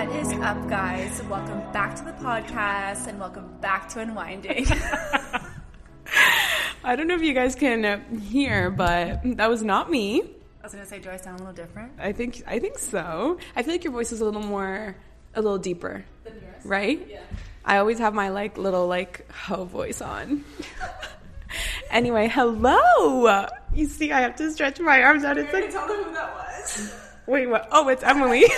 What is up, guys? Welcome back to the podcast and welcome back to Unwinding. I don't know if you guys can hear, but that was not me. I was gonna say, do I sound a little different? I think I think so. I feel like your voice is a little more, a little deeper, right? Yeah. I always have my like little like ho voice on. anyway, hello. You see, I have to stretch my arms out. It's like tell them who that was. wait, what? Oh, it's Emily.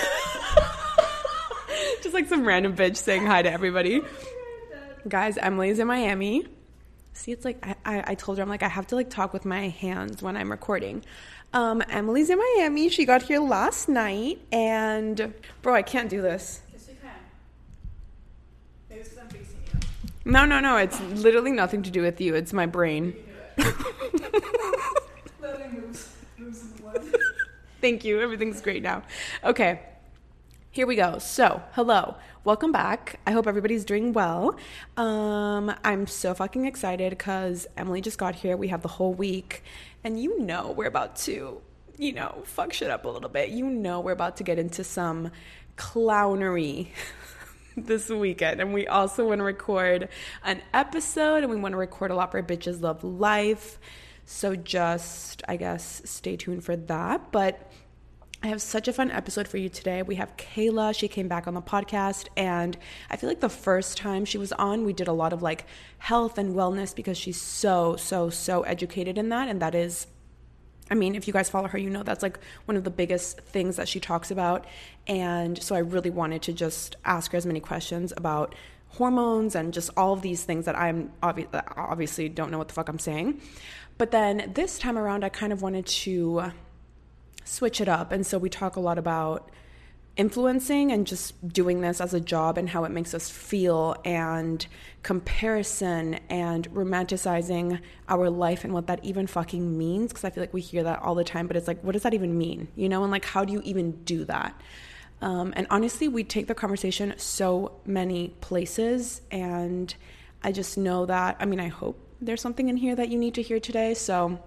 Just like some random bitch saying hi to everybody. Guys, Emily's in Miami. See, it's like I, I, I told her I'm like I have to like talk with my hands when I'm recording. Um, Emily's in Miami. She got here last night, and bro, I can't do this. Yes, you can. Maybe because I'm facing you. No, no, no. It's literally nothing to do with you. It's my brain. Literally moves, moves in the blood. Thank you. Everything's great now. Okay. Here we go. So, hello. Welcome back. I hope everybody's doing well. Um, I'm so fucking excited because Emily just got here. We have the whole week. And you know, we're about to, you know, fuck shit up a little bit. You know, we're about to get into some clownery this weekend. And we also want to record an episode and we want to record a lot for Bitches Love Life. So, just, I guess, stay tuned for that. But I have such a fun episode for you today. We have Kayla. She came back on the podcast, and I feel like the first time she was on, we did a lot of like health and wellness because she's so, so, so educated in that. And that is, I mean, if you guys follow her, you know that's like one of the biggest things that she talks about. And so I really wanted to just ask her as many questions about hormones and just all of these things that I'm obvi- obviously don't know what the fuck I'm saying. But then this time around, I kind of wanted to switch it up. And so we talk a lot about influencing and just doing this as a job and how it makes us feel and comparison and romanticizing our life and what that even fucking means. Because I feel like we hear that all the time but it's like what does that even mean? You know and like how do you even do that? Um, and honestly we take the conversation so many places and I just know that I mean I hope there's something in here that you need to hear today. So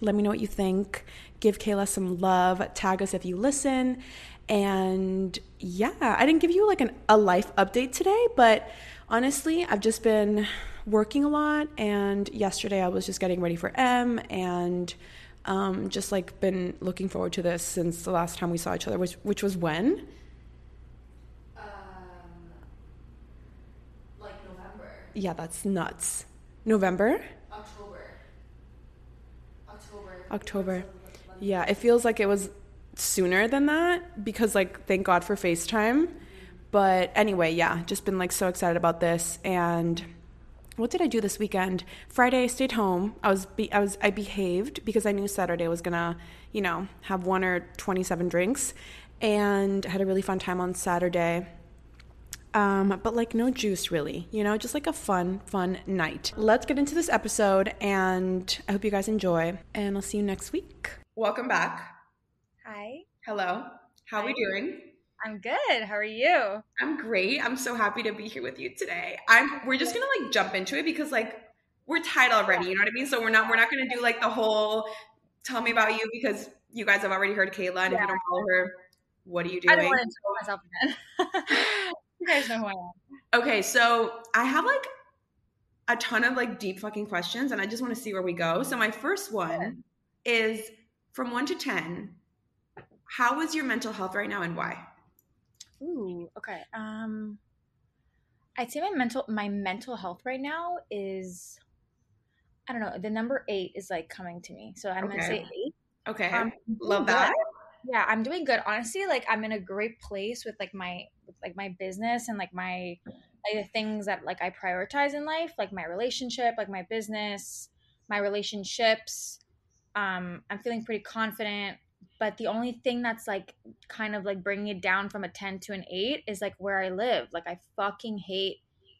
let me know what you think. Give Kayla some love. Tag us if you listen. And yeah, I didn't give you like an, a life update today, but honestly, I've just been working a lot. And yesterday I was just getting ready for M and um, just like been looking forward to this since the last time we saw each other, which, which was when? Um, like November, Yeah, that's nuts. November? October. Yeah, it feels like it was sooner than that because like thank God for FaceTime. But anyway, yeah, just been like so excited about this and what did I do this weekend? Friday I stayed home. I was be- I was I behaved because I knew Saturday was going to, you know, have one or 27 drinks and had a really fun time on Saturday. Um, but like no juice really, you know, just like a fun, fun night. Let's get into this episode and I hope you guys enjoy and I'll see you next week. Welcome back. Hi, Hello. How are we doing? I'm good. How are you? I'm great. I'm so happy to be here with you today. I'm we're just gonna like jump into it because like we're tied already, you know what I mean? So we're not we're not gonna do like the whole tell me about you because you guys have already heard Kayla and if you don't follow her, what are you doing? I don't want to tell myself again. you guys know who I am. Okay, so I have like a ton of like deep fucking questions and I just want to see where we go. So my first one is from one to ten, how is your mental health right now and why? Ooh, okay. Um, I'd say my mental my mental health right now is, I don't know. The number eight is like coming to me, so I'm gonna say Okay. eight. Okay. Um, Love that. Yeah, I'm doing good. Honestly, like I'm in a great place with like my like my business and like my like the things that like I prioritize in life, like my relationship, like my business, my relationships. Um, I'm feeling pretty confident, but the only thing that's like kind of like bringing it down from a 10 to an 8 is like where I live. Like I fucking hate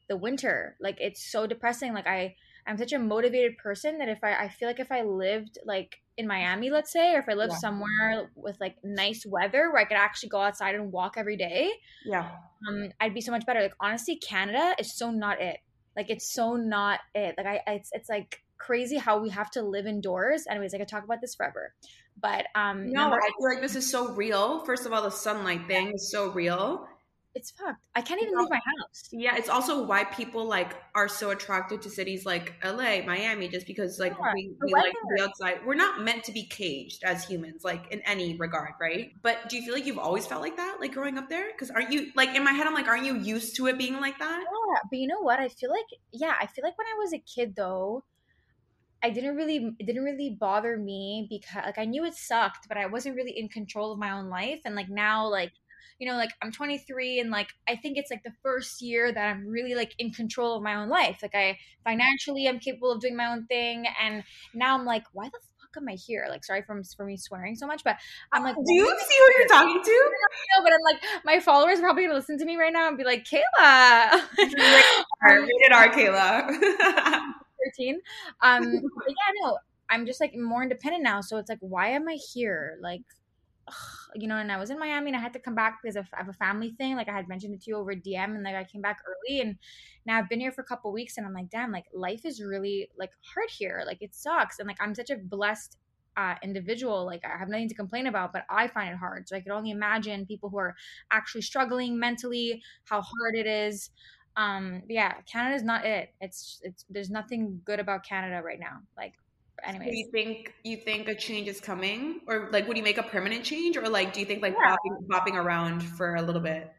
the winter. Like it's so depressing. Like I I'm such a motivated person that if I I feel like if I lived like in Miami, let's say, or if I lived Yeah. somewhere with like nice weather where I could actually go outside and walk every day, Yeah. um, I'd be so much better. Like honestly, Canada is so not it. Like it's so not it. Like I, it's it's like crazy how we have to live indoors. Anyways, I could talk about this forever, but um, No, I feel like this is so real. First of all, the sunlight thing is so real. It's fucked. I can't even No. leave my house. Yeah, it's also why people like are so attracted to cities like LA, Miami, just because like Yeah, we, we like to be outside. We're not meant to be caged as humans, like in any regard, right? But do you feel like you've always felt like that, like growing up there? Because aren't you like in my head? I'm like, aren't you used to it being like that? Yeah, but you know what? I feel like yeah, I feel like when I was a kid though, I didn't really it didn't really bother me because like I knew it sucked, but I wasn't really in control of my own life. And like now, like you know, like I'm 23 and like I think it's like the first year that I'm really like in control of my own life. Like I financially I'm capable of doing my own thing, and now I'm like, why the fuck am I here? Like sorry for for me swearing so much, but I'm like, Do you see who you're talking to? No, but I'm like, my followers are probably gonna listen to me right now and be like, Kayla. Rated R, Kayla. 13. Um, yeah, no, I'm just like more independent now. So it's like, why am I here? Like, you know, and I was in Miami and I had to come back because of, of a family thing. Like I had mentioned it to you over DM and like I came back early and now I've been here for a couple weeks and I'm like, damn, like life is really like hard here. Like it sucks. And like I'm such a blessed uh, individual. Like I have nothing to complain about, but I find it hard. So I could only imagine people who are actually struggling mentally, how hard it is um yeah canada's not it it's it's there's nothing good about canada right now like Do anyways. you think you think a change is coming, or like would you make a permanent change, or like do you think like Yeah. bopping, bopping around for a little bit?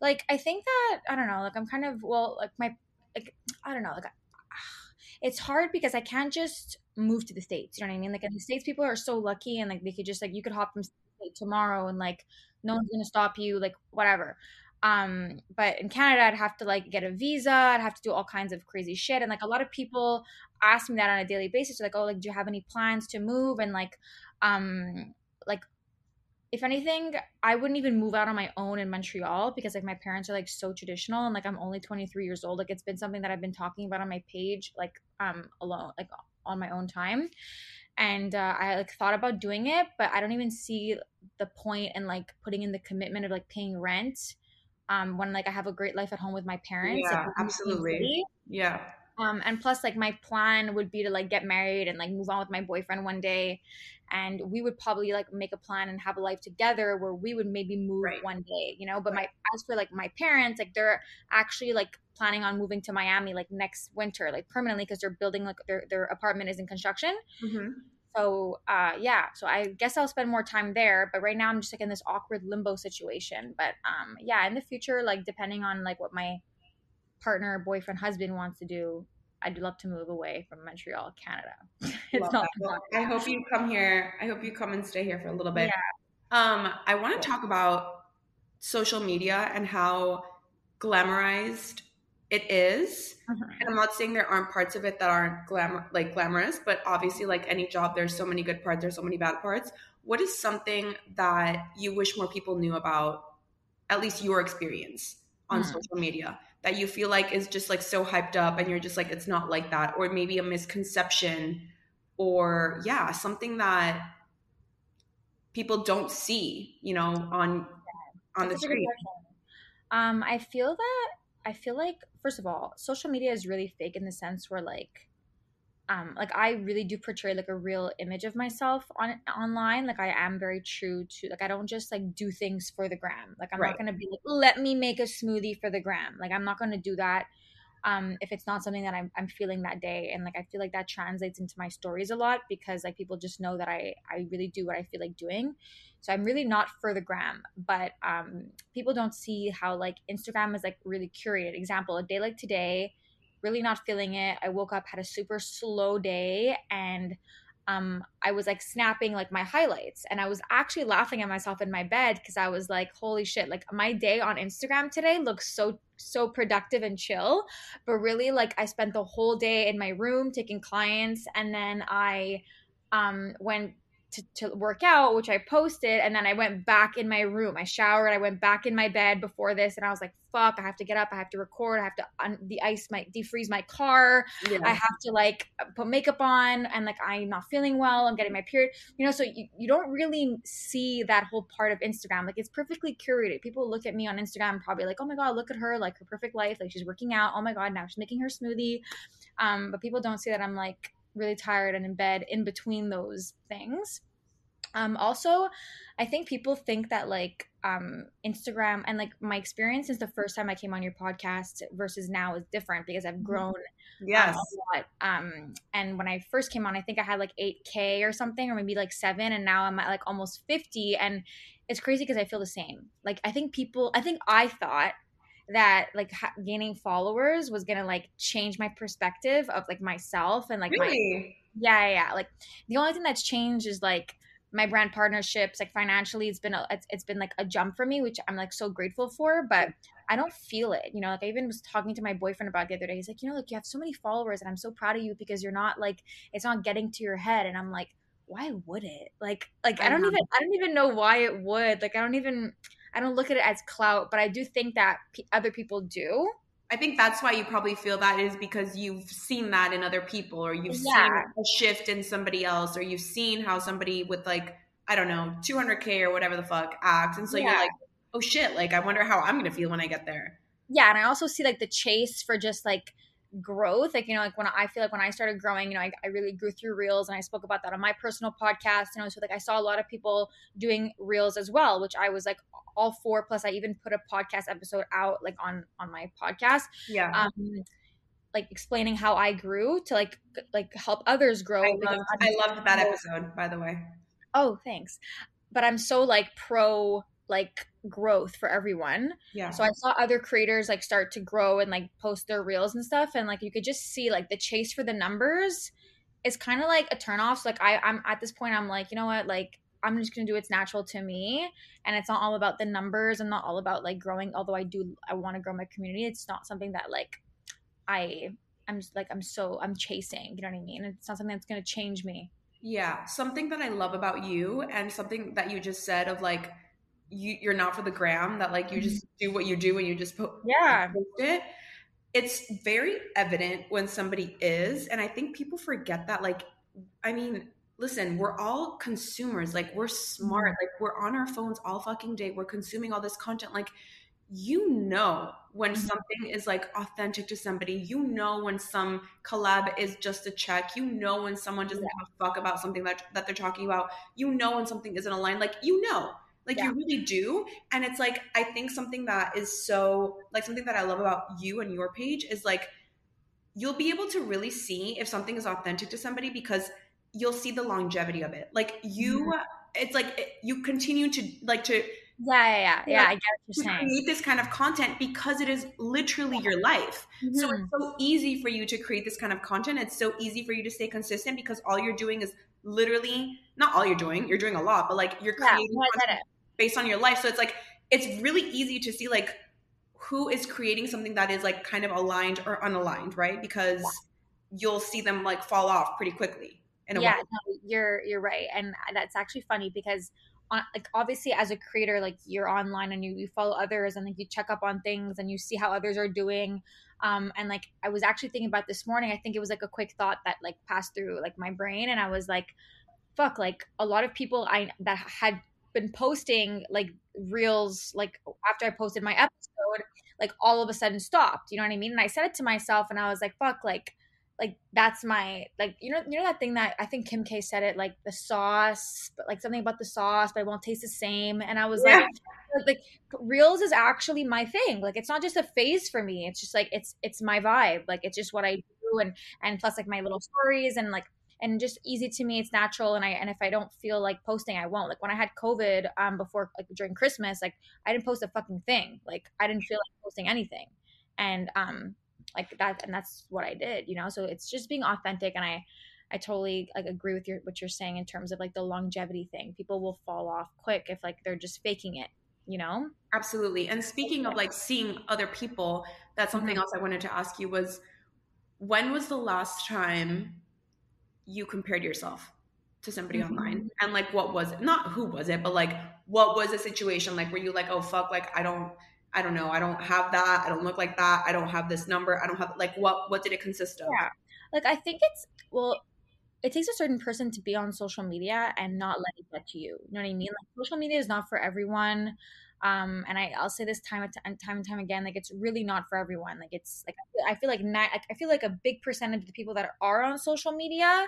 like i think that i don't know like i'm kind of well like my like i don't know like it's hard because i can't just move to the states you know what i mean? Like in the states people are so lucky and like they could just like you could hop from state tomorrow and like no one's gonna stop you like whatever um but in canada i'd have to like get a visa. I'd have to do all kinds of crazy shit. And like a lot of people ask me that on a daily basis. They're like oh like do you have any plans to move? And like um like if anything i wouldn't even move out on my own in montreal because like my parents are like so traditional and like i'm only 23 years old. Like it's been something that i've been talking about on my page like um alone like on my own time. And uh, i like thought about doing it but i don't even see the point in like putting in the commitment of like paying rent um when like i have a great life at home with my parents Yeah, like, in the same absolutely. Yeah. Um, and plus, like my plan would be to like get married and like move on with my boyfriend one day, and we would probably like make a plan and have a life together where we would maybe move Right. one day, you know. But my as for like my parents, like they're actually like planning on moving to Miami like next winter, like permanently because they're building like their their apartment is in construction. hmm So uh yeah, so I guess I'll spend more time there. But right now I'm just like in this awkward limbo situation. But um yeah, in the future, like depending on like what my partner, boyfriend, husband wants to do, I'd love to move away from Montreal, Canada. it's not. Well, I hope you come here. I hope you come and stay here for a little bit. Yeah. Um, I want to talk about social media and how glamorized it is. Mhm. And I'm not saying there aren't parts of it that aren't glamour like glamorous, but obviously like any job there's so many good parts, there's so many bad parts. What is something that you wish more people knew about at least your experience on Hmm. social media that you feel like is just like so hyped up and you're just like it's not like that or maybe a misconception or yeah, something that people don't see, you know, on on the That's screen. Um, I feel that I feel like first of all, social media is really fake in the sense where like um like I really do portray like a real image of myself on online. Like I am very true to like I don't just like do things for the gram. Like I'm Right. not gonna be like, let me make a smoothie for the gram. Like I'm not gonna do that um if it's not something that I'm I'm feeling that day. And like I feel like that translates into my stories a lot because like people just know that I I really do what I feel like doing. So I'm really not for the gram, but um, people don't see how like Instagram is like really curated. Example, a day like today, really not feeling it. I woke up, had a super slow day, and um, I was like snapping like my highlights and I was actually laughing at myself in my bed because I was like, holy shit, like my day on Instagram today looks so, so productive and chill. But really, like, I spent the whole day in my room taking clients and then I um, went to, to work out, which I posted, and then I went back in my room. I showered, I went back in my bed before this, and I was like, "Fuck! I have to get up. I have to record. I have to un- the ice my defreeze my car. Yeah. I have to like put makeup on, and like I'm not feeling well. I'm getting my period. You know, so you, you don't really see that whole part of Instagram. Like it's perfectly curated. People look at me on Instagram, probably like, "Oh my god, look at her! Like her perfect life. Like she's working out. Oh my god, now she's making her smoothie." Um, but people don't see that I'm like really tired and in bed in between those things. Um, also, I think people think that like um, Instagram and like my experience since the first time I came on your podcast versus now is different because I've mm-hmm. grown yes. Um, a lot. Um, and when I first came on, I think I had like 8K or something, or maybe like seven, and now I'm at like almost 50. And it's crazy because I feel the same. Like, I think people, I think I thought that like ha- gaining followers was gonna like change my perspective of like myself and like really? my yeah, yeah yeah. Like the only thing that's changed is like my brand partnerships like financially it's been a, it's, it's been like a jump for me which i'm like so grateful for but i don't feel it you know? Like i even was talking to my boyfriend about the other day he's like you know like you have so many followers and i'm so proud of you because you're not like it's not getting to your head. And i'm like why would it? Like like i don't even i don't even know why it would like i don't even I don't look at it as clout, but I do think that p- other people do. I think that's why you probably feel that is because you've seen that in other people or you've yeah. seen a shift in somebody else or you've seen how somebody with like I don't know 200k or whatever the fuck acts and so yeah. you're like oh shit like I wonder how I'm going to feel when I get there. Yeah, and I also see like the chase for just like growth like you know like when i feel like when i started growing you know I, I, really grew through reels and i spoke about that on my personal podcast you know so like i saw a lot of people doing reels as well which i was like all for plus i even put a podcast episode out like on on my podcast yeah. um like explaining how i grew to like like help others grow i loved, I loved that episode by the way. Oh thanks. But i'm so like pro like growth for everyone. Yeah. So I saw other creators like start to grow and like post their reels and stuff, and like you could just see like the chase for the numbers is kind of like a turnoff. So like I, I'm at this point, I'm like, you know what, like I'm just gonna do what's natural to me, and it's not all about the numbers and not all about like growing. Although I do, I want to grow my community. It's not something that like I, I'm just like I'm so I'm chasing. You know what I mean? It's not something that's gonna change me. Yeah, something that I love about you, and something that you just said of like you you're not for the gram that like you mm-hmm. just do what you do and you just po- yeah post it it's very evident when somebody is and i think people forget that like i mean listen we're all consumers like we're smart mm-hmm. like we're on our phones all fucking day we're consuming all this content like you know when mm-hmm. something is like authentic to somebody you know when some collab is just a check you know when someone doesn't give a fuck about something that, that they're talking about you know when something isn't aligned like you know like yeah. you really do. And it's like, I think something that is so, like, something that I love about you and your page is like, you'll be able to really see if something is authentic to somebody because you'll see the longevity of it. Like, you, mm-hmm. it's like it, you continue to, like, to, yeah, yeah, yeah. yeah I get what you're saying. Create this kind of content because it is literally your life. Mm-hmm. So it's so easy for you to create this kind of content. It's so easy for you to stay consistent because all you're doing is literally not all you're doing. You're doing a lot, but like you're creating yeah, based on your life. So it's like it's really easy to see like who is creating something that is like kind of aligned or unaligned, right? Because yeah. you'll see them like fall off pretty quickly. yeah, no, you're you're right, and that's actually funny because on, like obviously as a creator like you're online and you, you follow others and like you check up on things and you see how others are doing um and like i was actually thinking about this morning i think it was like a quick thought that like passed through like my brain and i was like fuck like a lot of people i that had been posting like reels like after i posted my episode like all of a sudden stopped you know what i mean? And i said it to myself and i was like fuck like like that's my like you know you know that thing that I think Kim K said it like the sauce but like something about the sauce but it won't taste the same. And I was yeah. like like reels is actually my thing. Like it's not just a phase for me. It's just like it's it's my vibe. Like it's just what I do and and plus like my little stories and like and just easy to me. It's natural and I and if I don't feel like posting I won't. Like when I had covid um before like during Christmas like I didn't post a fucking thing. Like I didn't feel like posting anything. And um like that and that's what i did you know so it's just being authentic and i I totally like agree with your what you're saying in terms of like the longevity thing. People will fall off quick if like they're just faking it, you know? Absolutely. And speaking of like seeing other people, that's something mm-hmm. else I wanted to ask you was when was the last time you compared yourself to somebody mm-hmm. online? And like what was it? Not who was it, but like what was the situation? Like were you like, oh fuck, like I don't I don't know, I don't have that, I don't look like that, I don't have this number, I don't have like what what did it consist of? Yeah. Like I think it's well it takes a certain person to be on social media and not let it get to you. You know what I mean? Like social media is not for everyone. Um, and I, I'll say this time and time and time again, like it's really not for everyone. Like it's like I feel like not, I feel like a big percentage of the people that are on social media,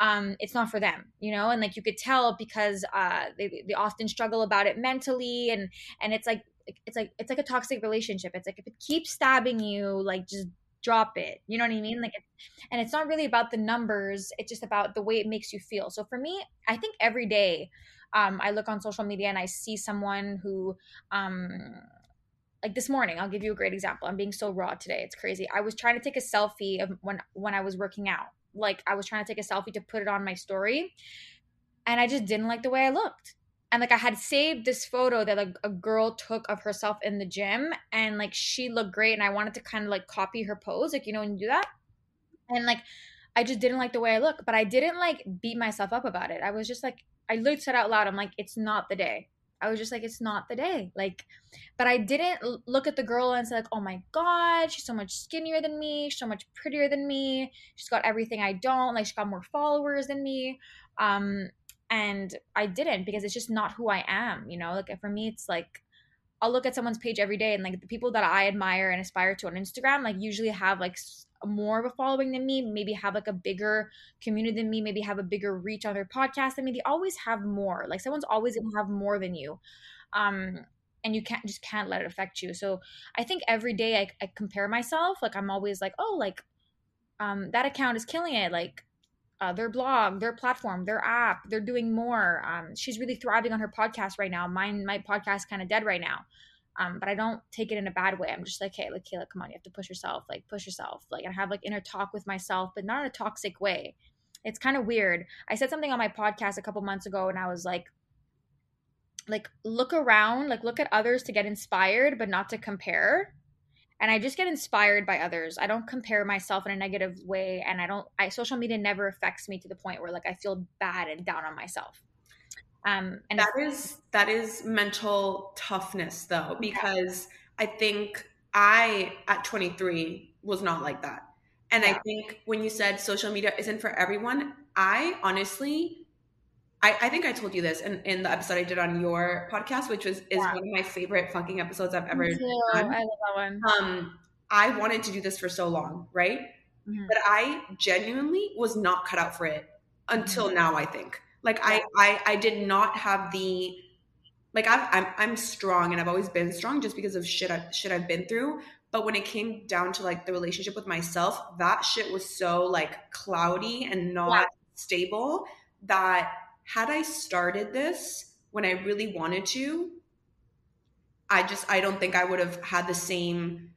um, it's not for them, you know. And like you could tell because uh, they they often struggle about it mentally, and and it's like it's like it's like a toxic relationship. It's like if it keeps stabbing you, like just drop it. You know what i mean? Like and it's not really about the numbers. It's just about the way it makes you feel. So for me i think every day um, i look on social media and i see someone who um, like this morning i'll give you a great example. I'm being so raw today. It's crazy. I was trying to take a selfie of when when i was working out. Like i was trying to take a selfie to put it on my story and i just didn't like the way i looked and like I had saved this photo that like a girl took of herself in the gym and like she looked great and I wanted to kind of like copy her pose like you know when you do that. And like I just didn't like the way I look but I didn't like beat myself up about it. I was just like I literally said out loud I'm like it's not the day. I was just like it's not the day. Like but I didn't look at the girl and say like oh my god she's so much skinnier than me she's so much prettier than me she's got everything I don't like she's got more followers than me. Um and I didn't because it's just not who I am, you know? Like for me it's like I'll look at someone's page every day and like the people that I admire and aspire to on Instagram like usually have like more of a following than me, maybe have like a bigger community than me, maybe have a bigger reach on their podcast than me. They always have more. Like someone's always going to have more than you. Um and you can't just can't let it affect you. So I think every day I, I compare myself. Like I'm always like, oh, like um that account is killing it. Like uh, their blog, their platform, their app. They're doing more. Um, she's really thriving on her podcast right now. Mine, my podcast, kind of dead right now. Um, but I don't take it in a bad way. I'm just like, hey, like Kayla, come on, you have to push yourself, like push yourself, like, and have like inner talk with myself, but not in a toxic way. It's kind of weird. I said something on my podcast a couple months ago, and I was like, like look around, like look at others to get inspired, but not to compare and I just get inspired by others. I don't compare myself in a negative way and I don't I social media never affects me to the point where like I feel bad and down on myself. Um and that is that is mental toughness though because yeah. I think I at 23 was not like that. And yeah. I think when you said social media isn't for everyone, I honestly I, I think I told you this in, in the episode I did on your podcast, which was is yeah. one of my favorite fucking episodes I've ever done. I love that one. Um, I wanted to do this for so long, right? Mm-hmm. But I genuinely was not cut out for it until mm-hmm. now. I think, like, yeah. I, I I did not have the like I've, I'm I'm strong and I've always been strong just because of shit I, shit I've been through. But when it came down to like the relationship with myself, that shit was so like cloudy and not yeah. stable that had I started this when I really wanted to, I just I don't think I would have had the same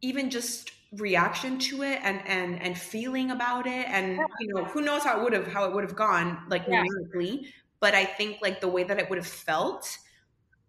even just reaction to it and and and feeling about it. And you know who knows how it would have how it would have gone like yeah. numerically. But I think like the way that it would have felt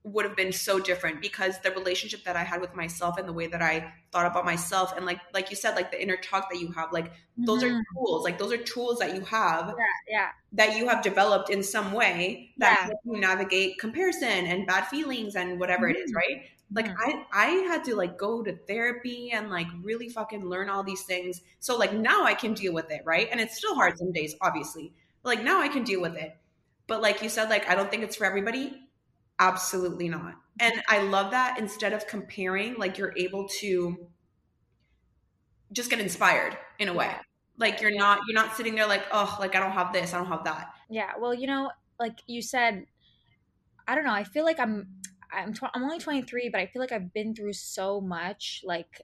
would have been so different because the relationship that I had with myself and the way that I thought about myself and like like you said like the inner talk that you have like mm-hmm. those are mm-hmm. tools like those are tools that you have yeah, yeah. that you have developed in some way that yeah. help you navigate comparison and bad feelings and whatever mm-hmm. it is mm-hmm. right like mm-hmm. I I had to like go to therapy and like really fucking learn all these things so like now I can deal with it right and it's still hard some days obviously but, like now I can deal with it but like you said like I don't think it's for everybody Absolutely not. And I love that instead of comparing, like you're able to just get inspired in a way. Like you're not you're not sitting there like, oh, like I don't have this, I don't have that. Yeah. Well, you know, like you said, I don't know. I feel like I'm I'm tw- I'm only 23, but I feel like I've been through so much. Like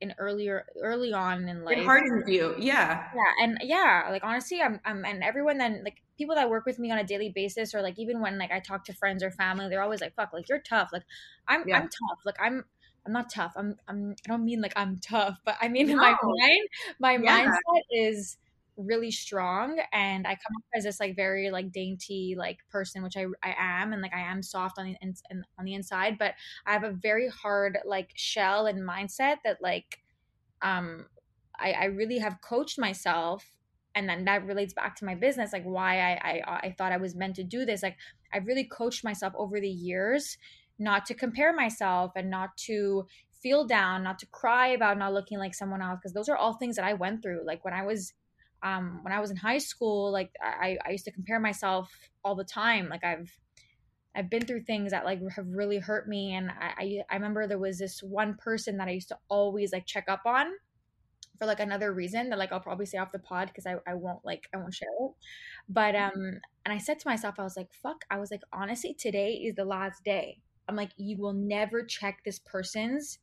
in earlier early on in life. It hardens you, yeah. Yeah, and yeah, like honestly, I'm, I'm and everyone then like people that work with me on a daily basis, or like even when like I talk to friends or family, they're always like, "Fuck, like you're tough." Like I'm yeah. I'm tough. Like I'm I'm not tough. I'm I'm I don't mean like I'm tough, but I mean no. my mind my yeah. mindset is really strong and I come up as this like very like dainty like person which I I am and like I am soft on the in, on the inside but I have a very hard like shell and mindset that like um I I really have coached myself and then that relates back to my business like why I I I thought I was meant to do this like I've really coached myself over the years not to compare myself and not to feel down, not to cry about not looking like someone else because those are all things that I went through. Like when I was um when I was in high school, like I I used to compare myself all the time. Like I've I've been through things that like have really hurt me and I I, I remember there was this one person that I used to always like check up on for like another reason that like I'll probably say off the pod because I, I won't like I won't share it. But um and I said to myself, I was like, fuck, I was like, honestly, today is the last day. I'm like, you will never check this person's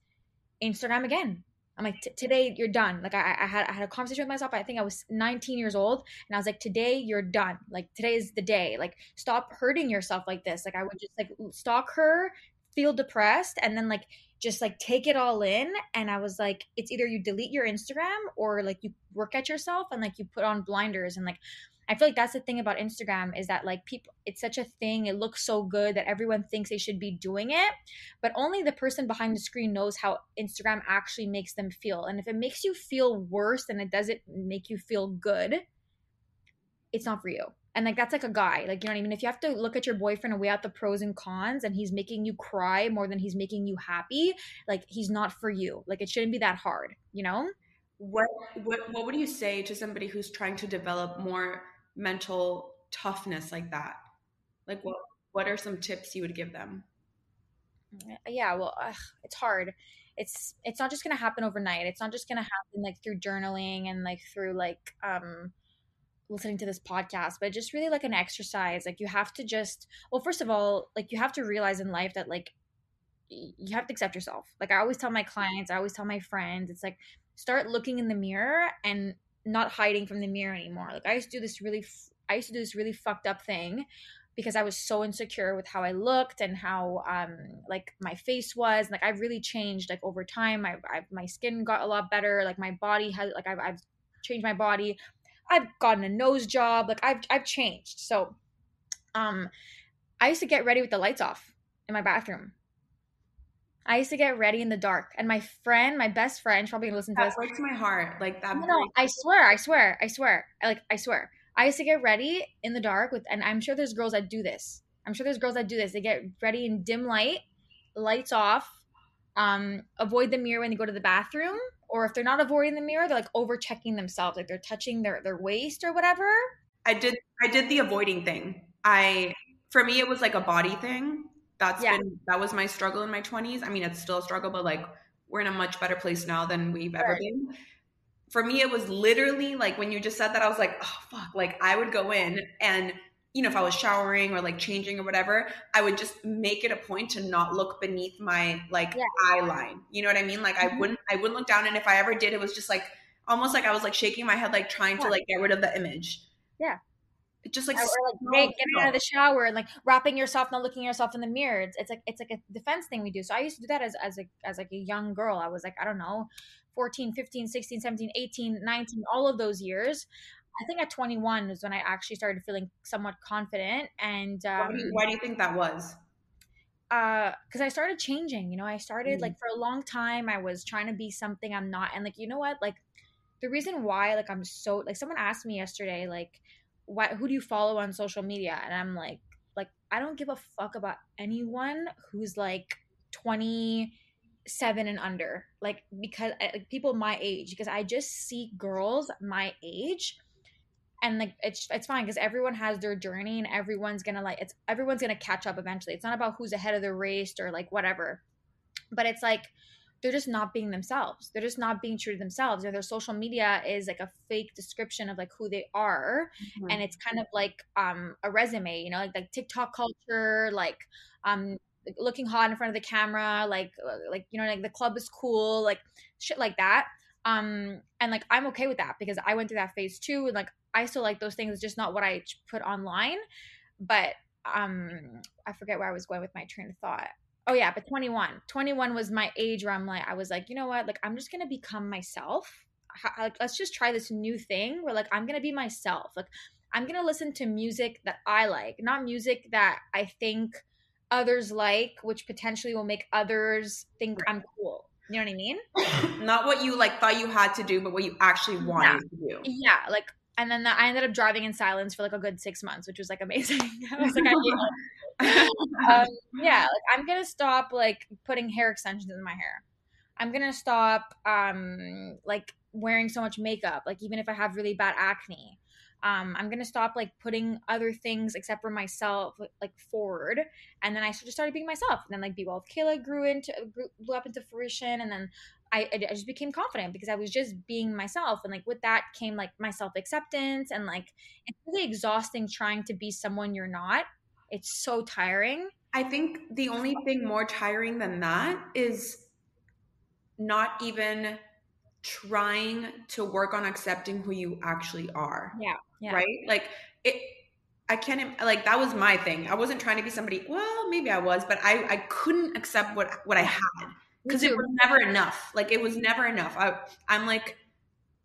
Instagram again. I'm like, today you're done. Like I, I had I had a conversation with myself. I think I was 19 years old, and I was like, today you're done. Like today is the day. Like stop hurting yourself like this. Like I would just like stalk her, feel depressed, and then like just like take it all in. And I was like, it's either you delete your Instagram or like you work at yourself and like you put on blinders and like I feel like that's the thing about Instagram is that like people it's such a thing. It looks so good that everyone thinks they should be doing it but only the person behind the screen knows how Instagram actually makes them feel and if it makes you feel worse than it doesn't make you feel good it's not for you and like that's like a guy like you know what I mean? If you have to look at your boyfriend and weigh out the pros and cons and he's making you cry more than he's making you happy like he's not for you like it shouldn't be that hard you know? What what what would you say to somebody who's trying to develop more mental toughness like that? Like what what are some tips you would give them? Yeah, well, ugh, it's hard. It's it's not just going to happen overnight. It's not just going to happen like through journaling and like through like um listening to this podcast, but just really like an exercise. Like you have to just well, first of all, like you have to realize in life that like you have to accept yourself. Like I always tell my clients, I always tell my friends, it's like start looking in the mirror and not hiding from the mirror anymore. Like I used to do this really, I used to do this really fucked up thing because I was so insecure with how I looked and how um like my face was. Like I've really changed like over time. I, I my skin got a lot better. Like my body has like I've, I've changed my body. I've gotten a nose job. Like I've I've changed. So, um, I used to get ready with the lights off in my bathroom I used to get ready in the dark, and my friend, my best friend, probably gonna listen to that this. breaks my heart. Like that. No, no, I swear, I swear, I swear, I, like I swear. I used to get ready in the dark with, and I'm sure there's girls that do this. I'm sure there's girls that do this. They get ready in dim light, lights off, um, avoid the mirror when they go to the bathroom, or if they're not avoiding the mirror, they're like over checking themselves, like they're touching their their waist or whatever. I did. I did the avoiding thing. I for me, it was like a body thing that's yeah. been that was my struggle in my 20s i mean it's still a struggle but like we're in a much better place now than we've ever been for me it was literally like when you just said that i was like oh fuck like i would go in and you know if i was showering or like changing or whatever i would just make it a point to not look beneath my like yeah. eye line you know what i mean like mm-hmm. i wouldn't i wouldn't look down and if i ever did it was just like almost like i was like shaking my head like trying yeah. to like get rid of the image yeah just like, or like getting out of the shower and like wrapping yourself, not looking yourself in the mirror. It's, it's like it's like a defense thing we do. So I used to do that as as a as like a young girl. I was like, I don't know, 14, 15, 16, 17, 18, 19, all of those years. I think at 21 was when I actually started feeling somewhat confident. And um, why, do you, why, do you, think that was? Because uh, I started changing. You know, I started mm. like for a long time. I was trying to be something I'm not, and like you know what, like the reason why like I'm so like someone asked me yesterday like why who do you follow on social media? And i'm like like i don't give a fuck about anyone who's like 27 and under. Like because eh, like people my age because i just see girls my age and like it's it's fine because everyone has their journey and everyone's gonna like it's everyone's gonna catch up eventually. It's not about who's ahead of the race or like whatever. But it's like they're just not being themselves. They're just not being true to themselves. Or their social media is like a fake description of like who they are. Mm-hmm. And it's kind of like um a resume, you know, like like TikTok culture, like um looking hot in front of the camera, like uh, like you know, like the club is cool, like shit like that. Um and like I'm okay with that because I went through that phase too. And like I still like those things, it's just not what I put online. But um I forget where I was going with my train of thought. Oh yeah, but 21. 21 was my age where I'm like I was like, you know what? Like I'm just going to become myself. like let's just try this new thing where like I'm gonna be myself. Like I'm gonna listen to music that I like, not music that I think others like, which potentially will make others think I'm cool. You know what I mean? Not what you like thought you had to do, but what you actually wanted Yeah. to do. Yeah, like and then I ended up driving in silence for like a good six months, which was like amazing. I was like, I. um, yeah, like I'm gonna stop like putting hair extensions in my hair. I'm gonna stop um like wearing so much makeup, like even if I have really bad acne. Um, I'm gonna stop like putting other things except for myself like, forward, and then I just started being myself. And then like Be Well with Kayla grew into grew, blew up into fruition, and then I, I just became confident because I was just being myself, and like with that came like my self acceptance, and like it's really exhausting trying to be someone you're not. It's so tiring. I think the only thing more tiring than that is not even trying to work on accepting who you actually are. Yeah, yeah. Right? Like it I can't like that was my thing. I wasn't trying to be somebody, well, maybe I was, but I I couldn't accept what what I had because it was never enough. Like it was never enough. I I'm like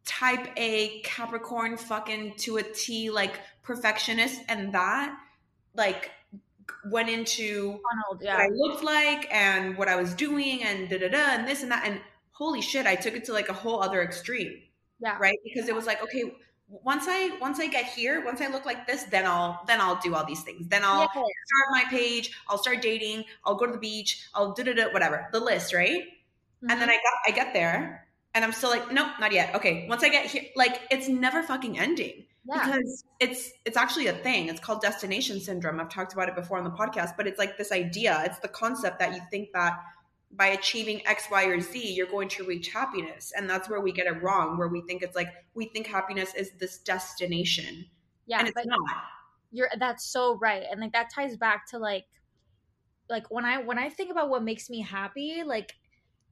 type A Capricorn fucking to a T like perfectionist and that like went into Donald, yeah. what I looked like and what I was doing and da da da and this and that and holy shit, I took it to like a whole other extreme, yeah. right? Because it was like, okay, once I once I get here, once I look like this, then I'll then I'll do all these things. Then I'll start my page, I'll start dating, I'll go to the beach, I'll do da da whatever, the list, right? And then Mhm. I got I get there and I'm still like, nope, not yet. Okay, once I get here, like it's never fucking ending yeah. because it's it's actually a thing. It's called destination syndrome. I've talked about it before on the podcast but it's like this idea. It's the concept that you think that by achieving x y or z you're going to reach happiness. And that's where we get it wrong where we think it's like we think happiness is this destination. Yeah, and it's not. you're that's so right. And like that ties back to like like when i when i think about what makes me happy like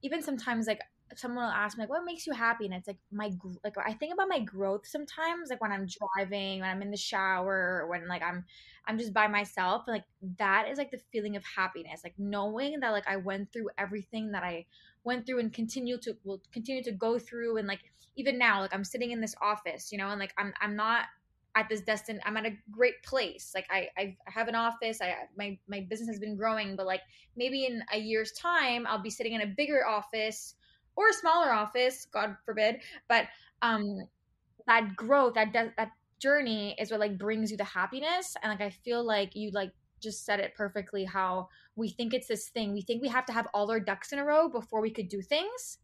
even sometimes like someone will ask me like what makes you happy? And it's like my like i think about my growth sometimes like when i'm driving when i'm in the shower when like i'm i'm just by myself and like that is like the feeling of happiness like knowing that like i went through everything that i went through and continue to will continue to go through and like even now like i'm sitting in this office you know and like i'm i'm not at this destined i'm at a great place like i i have an office i my my business has been growing but like maybe in a year's time i'll be sitting in a bigger office or a smaller office god forbid but um that growth that that journey is what like brings you the happiness and like i feel like you like just said it perfectly how we think it's this thing. We think we have to have all our ducks in a row before we could do things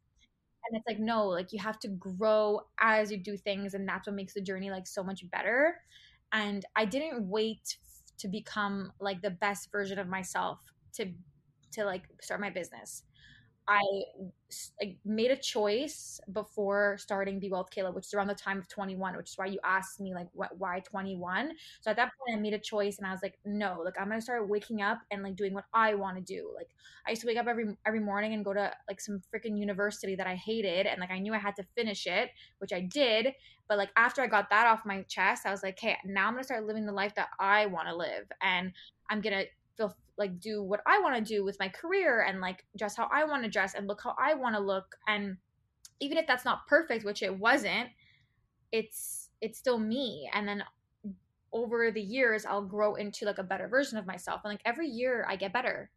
and it's like no like you have to grow as you do things and that's what makes the journey like so much better and i didn't wait to become like the best version of myself to to like start my business i like, made a choice before starting be with kayla which is around the time of 21 which is why you asked me like what why 21 so at that point i made a choice and i was like no like i'm gonna start waking up and like doing what i want to do like I used to wake up every every morning and go to like some freaking university that I hated and like I knew I had to finish it, which I did. But like after I got that off my chest, I was like, hey, now I'm gonna start living the life that I want to live, and I'm gonna feel like do what I want to do with my career and like dress how I want to dress and look how I want to look. And even if that's not perfect, which it wasn't, it's it's still me. And then over the years, I'll grow into like a better version of myself. And like every year, I get better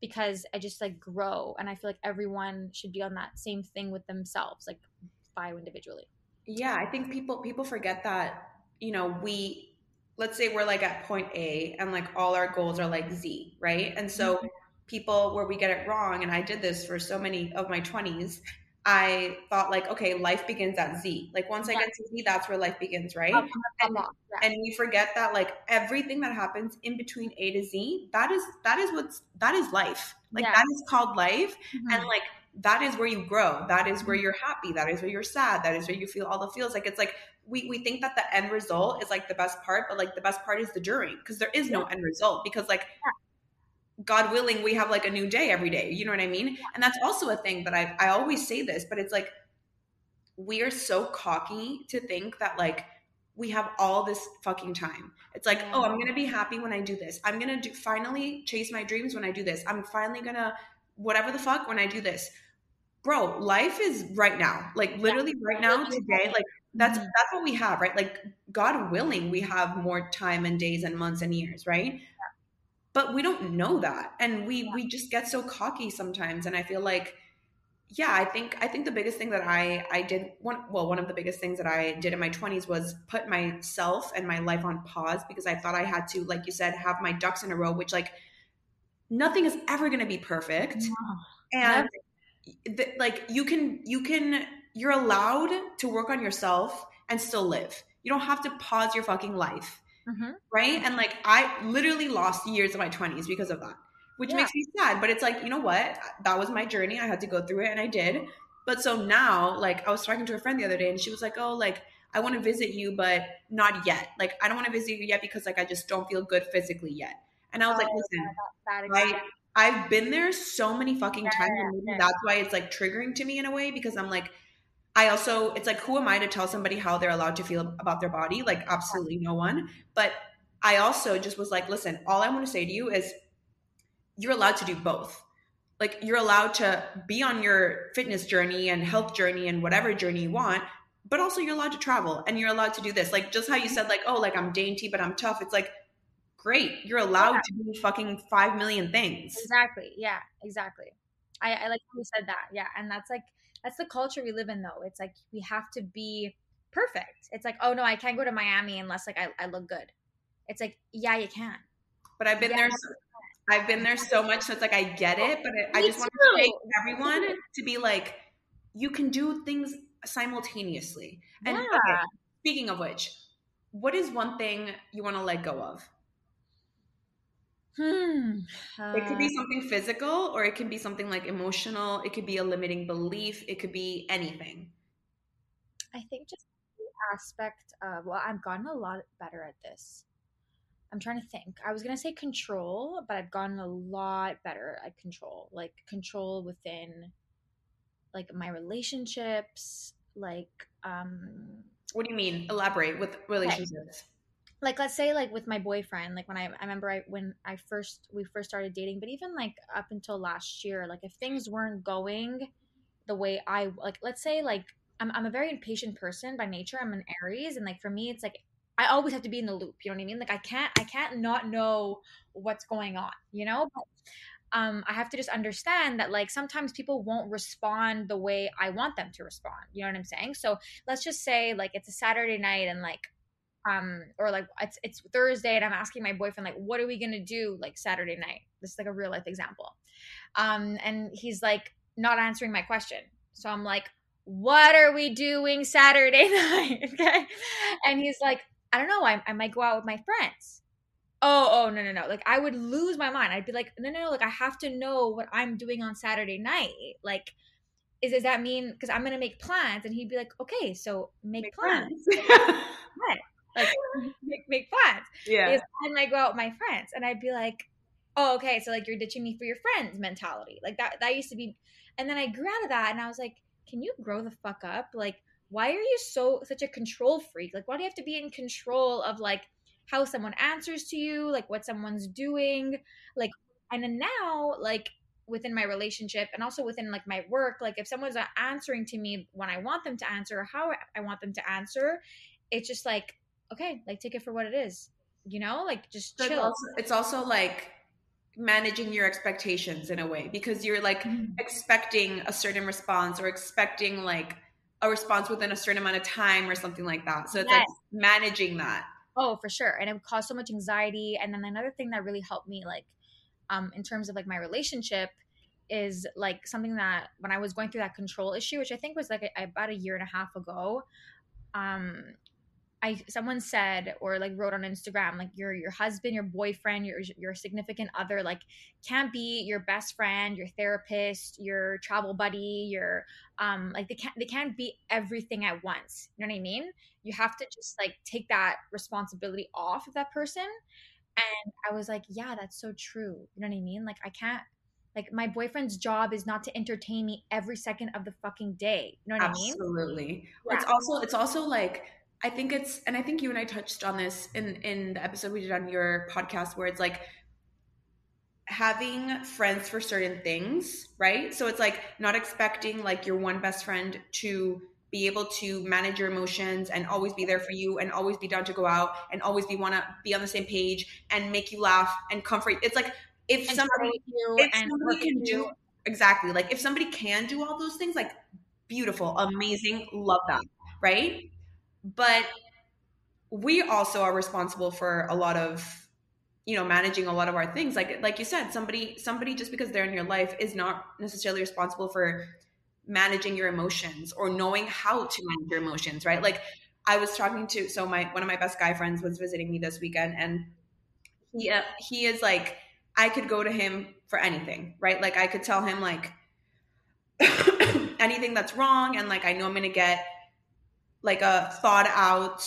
because I just like grow and I feel like everyone should be on that same thing with themselves, like bio individually. yeah i think people people forget that you know we let's say we're like at point a and like all our goals are like z right? And so people where we get it wrong and i did this for so many of my 20s i thought like okay life begins at z. Like once i get to z that's where life begins right? And, yeah. and we forget that like everything that happens in between a to z that is that is what's that is life. Like Yeah. that is called life. Mhm. and like that is where you grow. That is where mm-hmm. you're happy. That is where you're sad. That is where you feel all the feels. Like it's like we, we think that the end result is like the best part but like the best part is the journey because there is no end result because like god willing we have like a new day every day. You know what i mean? And that's also a thing that i i always say this but it's like we are so cocky to think that like we have all this fucking time. It's like, oh, Yeah. oh, I'm gonna be happy when I do this. I'm gonna do finally chase my dreams when I do this. I'm finally gonna whatever the fuck when I do this. bro, life is right now. Like literally right now, today, like that's Mhm. that's what we have, right? Like God willing, we have more time and days and months and years, right? But we don't know that. And we we just get so cocky sometimes. And I feel like yeah, I think I think the biggest thing that I I did one well one of the biggest things that I did in my 20s was put myself and my life on pause because I thought I had to like you said have my ducks in a row which like nothing is ever going to be perfect and th- like you can you can you're allowed to work on yourself and still live. You don't have to pause your fucking life, Mhm. right? And like I literally lost years of my 20s because of that which Yeah. makes me sad. But it's like, you know what? That was my journey. I had to go through it and I did. But so now, like, I was talking to a friend the other day and she was like, oh, like, I want to visit you, but not yet. Like, I don't want to visit you yet because, like, I just don't feel good physically yet. And I was like, Oh, listen, That I, I've been there so many fucking Yeah, times. And maybe that's why it's like triggering to me in a way because I'm like, I also, it's like, who am I to tell somebody how they're allowed to feel about their body? Like, absolutely no one. But I also just was like, listen, all I want to say to you is you're allowed to do both. Like, you're allowed to be on your fitness journey and health journey and whatever journey you want, but also you're allowed to travel and you're allowed to do this. Like, just how you said, like, oh, like I'm dainty, but I'm tough. It's like, great. You're allowed to do fucking five million things. Exactly. Yeah, exactly. I, I like how you said that. Yeah. And that's like, that's the culture we live in though. It's like we have to be perfect. It's like, oh no, I can't go to Miami unless like I, I look good. It's like, yeah, you can. But I've been Yeah. there. So, I've been there so much, so it's like I get oh, it. But I, I just want to say everyone to be like, you can do things simultaneously. And Yeah. okay, speaking of which, what is one thing you want to let go of? Hmm. It could be Uh, something physical, or it can be something like emotional. It could be a limiting belief. It could be anything. I think just the aspect of well, I've gotten a lot better at this. I'm trying to think. I was gonna say control, but I've gotten a lot better at control. Like control within like my relationships, like um What do you mean? Elaborate with relationships. Like let's say like with my boyfriend like when i i remember i when i first we first started dating but even like up until last year like if things weren't going the way i like let's say like i'm, I'm a very impatient person by nature i'm an aries and like for me it's like i always have to be in the loop you know what i mean like i can't i can't not know what's going on you know but um, I have to just understand that like sometimes people won't respond the way I want them to respond. You know what I'm saying? So let's just say like it's a Saturday night and like um or like it's it's Thursday and I'm asking my boyfriend like what are we gonna do like Saturday night? This is like a real life example. Um and he's like not answering my question. So I'm like, what are we doing Saturday night? okay. And he's like, I don't know, I, I might go out with my friends. Oh, oh no, no, no. Like I would lose my mind. I'd be like, no, no, no, like I have to know what I'm doing on Saturday night. Like is does that mean because I'm gonna make plans? And he'd be like, okay, so make, Make plans plans. like make, make plans. yeah. Because I go out with my friends, and I'd be like, "Oh, okay, so like you're ditching me for your friends" mentality. Like that. That used to be, and then I grew out of that, and I was like, "Can you grow the fuck up? Like, why are you so such a control freak? Like, why do you have to be in control of like how someone answers to you, like what someone's doing, like?" And then now, like within my relationship and also within like my work like if someone's not answering to me when i want them to answer or how i want them to answer it's just like okay like take it for what it is you know like just So it's chill. also, it's also like managing your expectations in a way because you're like expecting a certain response or expecting like a response within a certain amount of time or something like that. So it's like managing that. oh for sure. And it would cause so much anxiety. And then another thing that really helped me like um in terms of like my relationship is like something that when i was going through that control issue which i think was like a, about a year and a half ago um I someone said or like wrote on Instagram like your your husband, your boyfriend, your your significant other like can't be your best friend, your therapist, your travel buddy, your um like they can't they can't be everything at once. You know what I mean? You have to just like take that responsibility off of that person. And I was like, yeah, that's so true. You know what I mean? Like I can't like my boyfriend's job is not to entertain me every second of the fucking day. You know what I mean? Absolutely. Yeah. It's also it's also like I think it's and I think you and I touched on this in in the episode we did on your podcast where it's like having friends for certain things, right? So it's like not expecting like your one best friend to be able to manage your emotions and always be there for you and always be down to go out and always be want to be on the same page and make you laugh and comfort. It's like if And somebody if somebody can do you. exactly like if somebody can do all those things like beautiful amazing love that right but we also are responsible for a lot of you know managing a lot of our things. Like like you said somebody somebody just because they're in your life is not necessarily responsible for managing your emotions or knowing how to manage your emotions right? Like i was talking to so my one of my best guy friends was visiting me this weekend and he uh, he is like i could go to him for anything right? Like i could tell him like anything that's wrong and like i know i'm gonna get like a thought out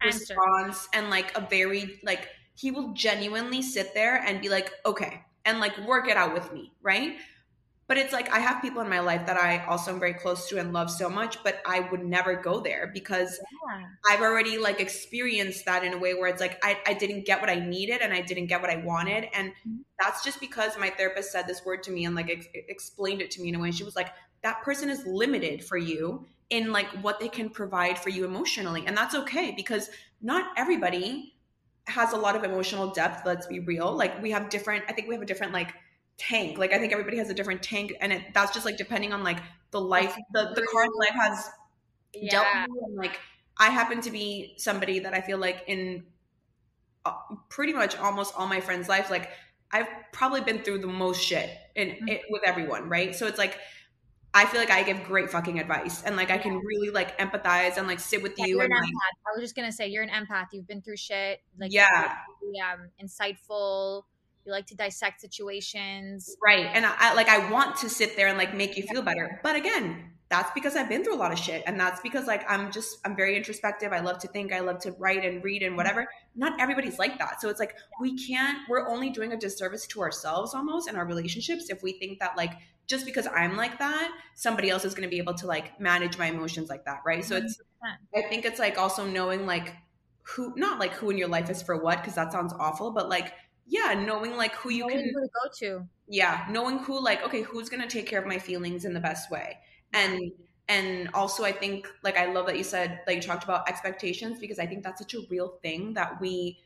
Answer. response and like a very like he will genuinely sit there and be like okay and like work it out with me right but it's like i have people in my life that i also am very close to and love so much but i would never go there because Yeah. I've already like experienced that in a way where it's like I, I didn't get what I needed and I didn't get what I wanted. And Mhm. that's just because my therapist said this word to me and like ex- explained it to me in a way. She was like, that person is limited for you in like what they can provide for you emotionally. And that's okay because not everybody has a lot of emotional depth. Let's be real. Like we have different, I think we have a different like tank. Like I think everybody has a different tank and it, that's just like depending on like the life, the, the cards life has dealt with and like I happen to be somebody that I feel like in uh, pretty much almost all my friends' life like I've probably been through the most shit in Mhm. it, with everyone, right? So it's like I feel like I give great fucking advice, and like I can really like empathize and like sit with Yeah, you and an like. I was just gonna say you're an empath. You've been through shit. Like Yeah. you're really, um, insightful. You like to dissect situations. right. And I, I like I want to sit there and like make you feel better, but again. That's because I've been through a lot of shit. And that's because like I'm just I'm very introspective. I love to think, I love to write and read and whatever. Not everybody's like that. So it's like we can't we're only doing a disservice to ourselves almost in our relationships if we think that like just because I'm like that, somebody else is going to be able to like manage my emotions like that, right? So it's 100%. I think it's like also knowing like who not like who in your life is for what because that sounds awful, but like yeah, knowing like who you Knowing can who to go to. yeah knowing who like okay who's gonna take care of my feelings in the best way and and also i think like i love that you said that you talked about expectations because i think that's such a real thing that we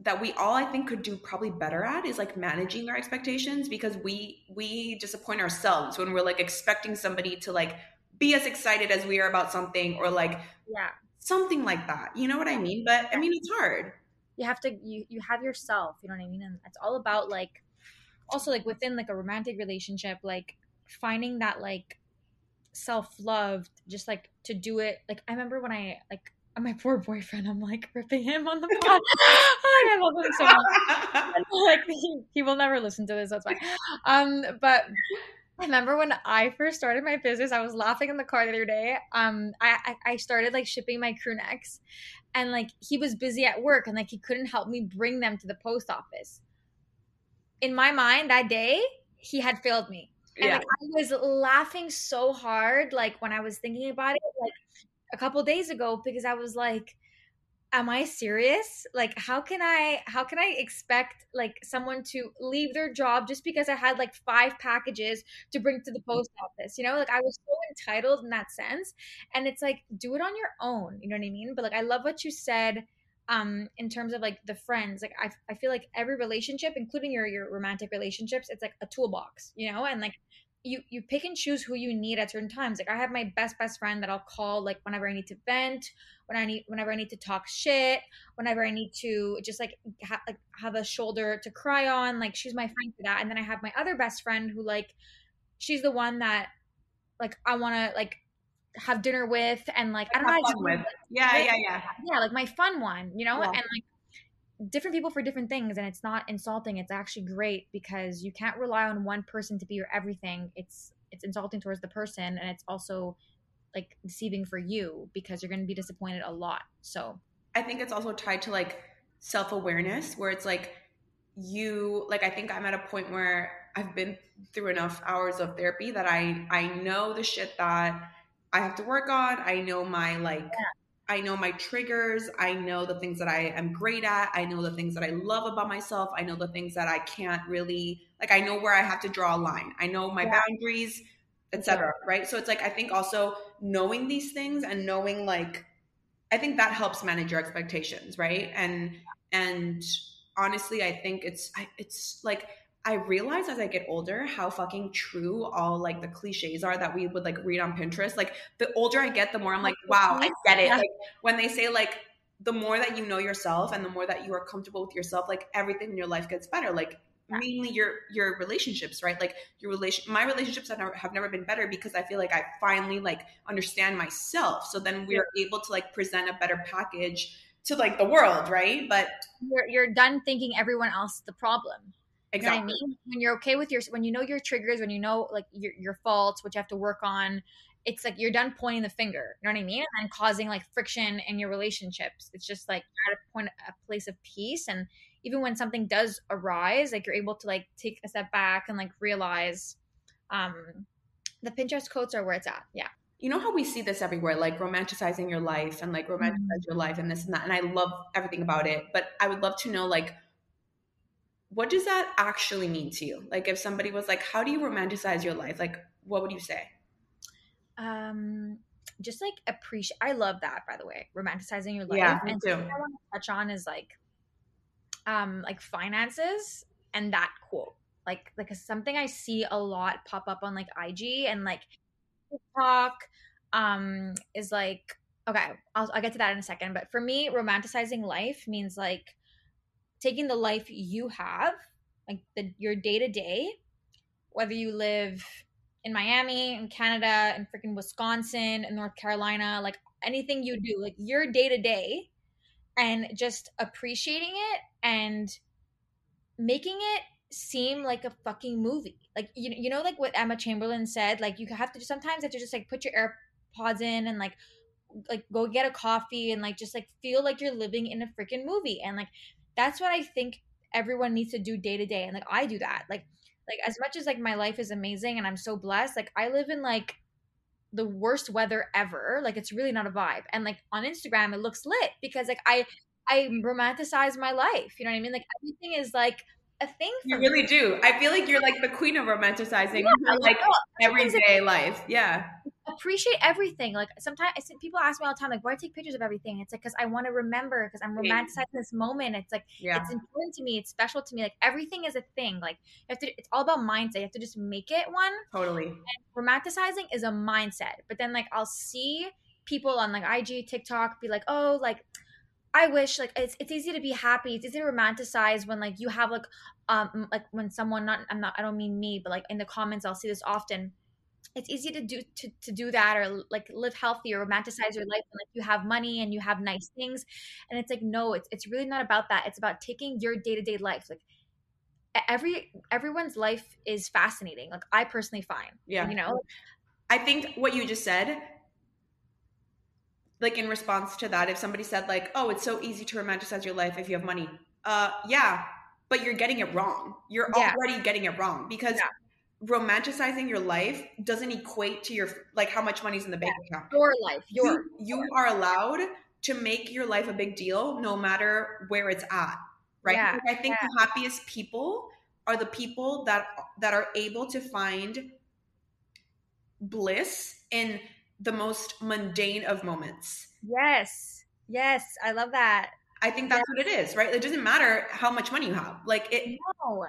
that we all i think could do probably better at is like managing our expectations because we we disappoint ourselves when we're like expecting somebody to like be as excited as we are about something or like Yeah. something like that. You know what i mean? But i mean it's hard. You have to you you have yourself you know what i mean? And it's all about like also like within like a romantic relationship like finding that like self-love just like to do it. Like i remember when i like my poor boyfriend i'm like ripping him on the pod i love him so much like he, he will never listen to this that's fine um but I remember when I first started my business, I was laughing in the car the other day. Um, I, I I started like shipping my crew necks, and like he was busy at work, and like he couldn't help me bring them to the post office. In my mind, that day he had failed me, and yeah like, I was laughing so hard, like when I was thinking about it, like a couple days ago, because I was like, am i serious? Like how can i how can i expect like someone to leave their job just because i had like five packages to bring to the post office? You know like i was so entitled in that sense and it's like do it on your own you know what i mean? But like i love what you said um in terms of like the friends like i, I feel like every relationship including your your romantic relationships it's like a toolbox you know and like you you pick and choose who you need at certain times like i have my best best friend that i'll call like whenever i need to vent when I need whenever I need to talk shit, whenever I need to just like ha- like have a shoulder to cry on, like she's my friend for that. And then I have my other best friend who like she's the one that like I want to like have dinner with and like I don't know Have I fun with. yeah yeah yeah yeah, like my fun one, you know? Yeah. And like different people for different things and it's not insulting, it's actually great because you can't rely on one person to be your everything. It's it's insulting towards the person and it's also like deceiving for you because you're going to be disappointed a lot. So, I think it's also tied to like self awareness, where it's like you like I think I'm at a point where I've been through enough hours of therapy that I I know the shit that I have to work on. I know my like I know my triggers. I know the things that I am great at. I know the things that I love about myself. I know the things that I can't really like. I know where I have to draw a line. I know my yeah. boundaries, etc. Right. So it's like I think also knowing these things and knowing like I think that helps manage your expectations, right? And and honestly, I think it's it's like I realize as I get older how fucking true all like the cliches are that we would like read on Pinterest. Like the older I get, the more I'm like, wow, I get it. Like when they say like the more that you know yourself and the more that you are comfortable with yourself, like everything in your life gets better. Like mainly your your relationships, right? Like your relation my relationships have never have never been better because I feel like I finally like understand myself. So then we're able to like present a better package to like the world, right? But you're you're done thinking everyone else the problem. Exactly. You know I mean? When you're okay with your, when you know your triggers, when you know like your, your faults, what you have to work on, it's like you're done pointing the finger. You know what I mean? And causing like friction in your relationships. It's just like at a point, a place of peace. And even when something does arise, like you're able to like take a step back and like realize, um, the Pinterest quotes are where it's at. Yeah. You know how we see this everywhere, like romanticizing your life and like romanticize mm-hmm. your life and this and that. And I love everything about it. But I would love to know like what does that actually mean to you? Like if somebody was like, how do you romanticize your life? Like what would you say? Um just like appreciate I love that by the way, romanticizing your life. Yeah, me and too. I want to touch on is like um like finances and that quote. Like like something I see a lot pop up on like IG and like TikTok um is like okay, I'll I'll get to that in a second, but for me romanticizing life means like taking the life you have, like the your day to day, whether you live in Miami, in Canada, in freaking Wisconsin, in North Carolina, like anything you do, like your day to day, and just appreciating it and making it seem like a fucking movie. Like you you know like what Emma Chamberlain said, like you have to sometimes have to just like put your AirPods in and like like go get a coffee and like just like feel like you're living in a freaking movie and like that's what I think everyone needs to do day to day. And like I do that. Like like as much as like my life is amazing and I'm so blessed, like I live in like the worst weather ever. Like it's really not a vibe. And like on Instagram it looks lit because like I I romanticize my life. You know what I mean? Like everything is like a thing. you really me. do. I feel like you're like the queen of romanticizing yeah, like everyday life. Yeah appreciate everything. Like sometimes I see people ask me all the time, like, why take pictures of everything? It's like because I want to remember, because I'm romanticizing this moment. It's like yeah. it's important to me. It's special to me. Like everything is a thing. Like you have to. It's all about mindset. You have to just make it one. Totally. And romanticizing is a mindset. But then like I'll see people on like IG, TikTok be like, oh, like. I wish like it's it's easy to be happy. It's easy to romanticize when like you have like um like when someone not I'm not I don't mean me, but like in the comments I'll see this often it's easy to do to, to do that or like live healthy or romanticize your life and like you have money and you have nice things. And it's like no it's, it's really not about that. It's about taking your day-to-day life. Like every everyone's life is fascinating. Like i personally find yeah. you know? I think what you just said like in response to that if somebody said like oh it's so easy to romanticize your life if you have money uh yeah but you're getting it wrong. You're yeah. already getting it wrong because yeah romanticizing your life doesn't equate to your like how much money's in the bank account. Your life, your you, you are allowed to make your life a big deal no matter where it's at, right? Yeah, I think yeah. the happiest people are the people that that are able to find bliss in the most mundane of moments. Yes. Yes, I love that. I think that's what it is, right? It doesn't matter how much money you have. Like it No.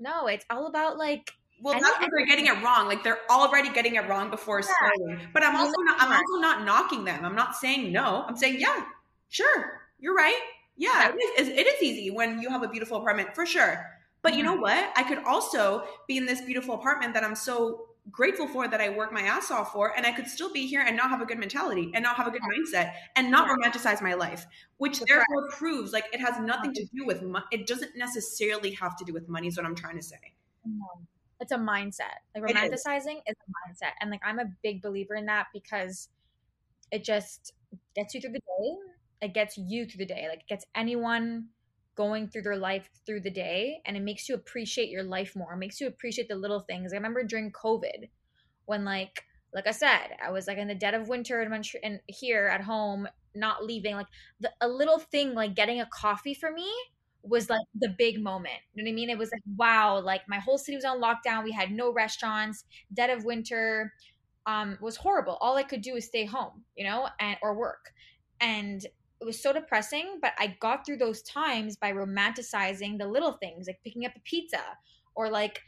No, it's all about like well, and that's where they're getting it wrong. Like they're already getting it wrong before yeah. starting. But I'm also not. I'm also not knocking them. I'm not saying no. I'm saying yeah, sure, you're right. Yeah, it is. It is easy when you have a beautiful apartment for sure. But you know mm-hmm. what? I could also be in this beautiful apartment that I'm so grateful for that I work my ass off for, and I could still be here and not have a good mentality and not have a good mindset and not romanticize my life, which therefore proves like it has nothing to do with money. It doesn't necessarily have to do with money. Is what I'm trying to say. It's a mindset. Like romanticizing is. is a mindset. And like I'm a big believer in that because it just gets you through the day. It gets you through the day. Like it gets anyone going through their life through the day and it makes you appreciate your life more. It makes you appreciate the little things. I remember during COVID when like like I said, I was like in the dead of winter in Montreal and here at home, not leaving. Like the, a little thing, like getting a coffee for me was like the big moment. You know what I mean? It was like, wow, like my whole city was on lockdown. We had no restaurants, dead of winter, um, was horrible. All I could do is stay home, you know, and or work. And it was so depressing, but I got through those times by romanticizing the little things, like picking up a pizza or like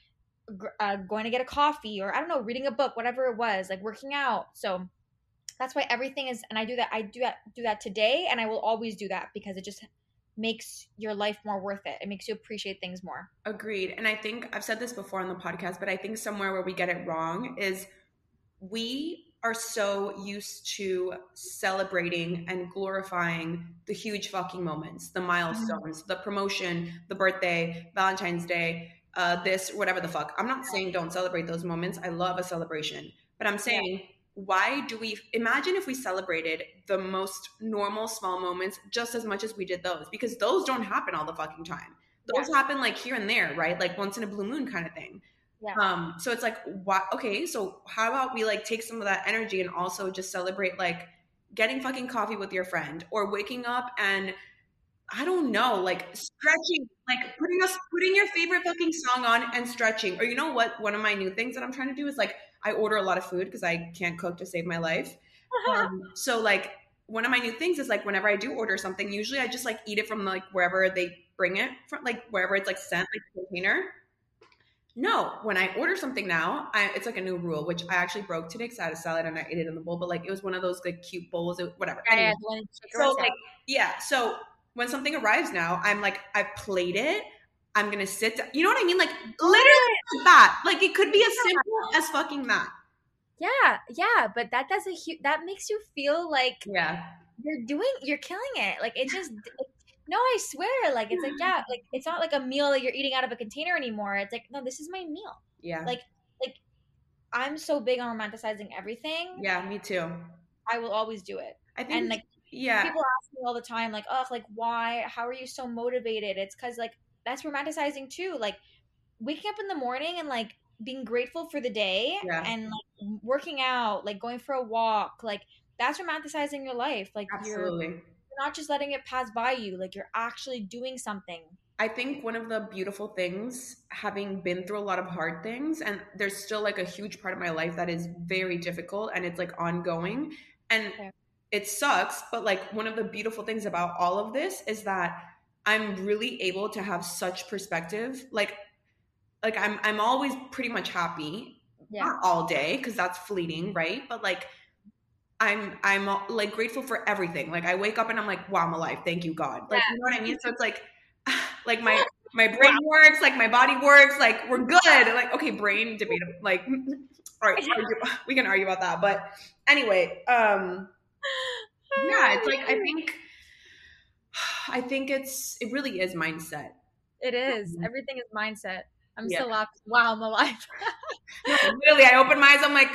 uh, going to get a coffee or I don't know, reading a book, whatever it was, like working out. So that's why everything is, and I do that. I do that, do that today, and I will always do that because it just makes your life more worth it. It makes you appreciate things more. Agreed. And I think I've said this before on the podcast, but I think somewhere where we get it wrong is we are so used to celebrating and glorifying the huge fucking moments, the milestones, mm-hmm. the promotion, the birthday, Valentine's Day, uh, this, whatever the fuck. I'm not saying don't celebrate those moments. I love a celebration, but I'm saying why do we imagine if we celebrated the most normal small moments just as much as we did those? Because those don't happen all the fucking time. Those yeah. happen like here and there, right? Like once in a blue moon kind of thing. Yeah. Um, so it's like, what? Okay, so how about we like take some of that energy and also just celebrate like getting fucking coffee with your friend or waking up and I don't know, like stretching, like putting us putting your favorite fucking song on and stretching. Or you know what? One of my new things that I'm trying to do is like I order a lot of food because I can't cook to save my life. Um, so like one of my new things is like whenever I do order something, usually I just like eat it from like wherever they bring it from, like wherever it's like sent, like container. No, when I order something now, I, it's like a new rule, which I actually broke today because I had a salad and I ate it in the bowl. But like it was one of those like cute bowls, it, whatever. Anyway, so like yeah, so when something arrives now, I'm like I played it. I'm gonna sit. Down. You know what I mean? Like literally that. Like it could be as simple as fucking that. Yeah, yeah, but that does a huge. That makes you feel like yeah you're doing. You're killing it. Like it just. no, I swear. Like it's like yeah, like it's not like a meal that you're eating out of a container anymore. It's like no, this is my meal. Yeah. Like like I'm so big on romanticizing everything. Yeah, me too. I will always do it. I think and like yeah, people ask me all the time like, oh, like why? How are you so motivated? It's because like that's romanticizing too. Like waking up in the morning and like being grateful for the day yeah. and like working out, like going for a walk, like that's romanticizing your life. Like Absolutely. you're, you're not just letting it pass by you, like you're actually doing something. I think one of the beautiful things, having been through a lot of hard things, and there's still like a huge part of my life that is very difficult and it's like ongoing. And okay. it sucks, but like one of the beautiful things about all of this is that I'm really able to have such perspective. Like, like I'm I'm always pretty much happy. Yeah. Not all day because that's fleeting, right? But like I'm I'm like grateful for everything. Like I wake up and I'm like, wow, I'm alive. Thank you, God. Like yeah. you know what I mean? So it's like like my my brain wow. works, like my body works, like we're good. Like, okay, brain debate like all right, we can argue about that. But anyway, um yeah, it's like I think I think it's it really is mindset. It is. Everything is mindset. I'm yeah. still up. Wow, I'm alive. no, literally, I open my eyes. I'm like,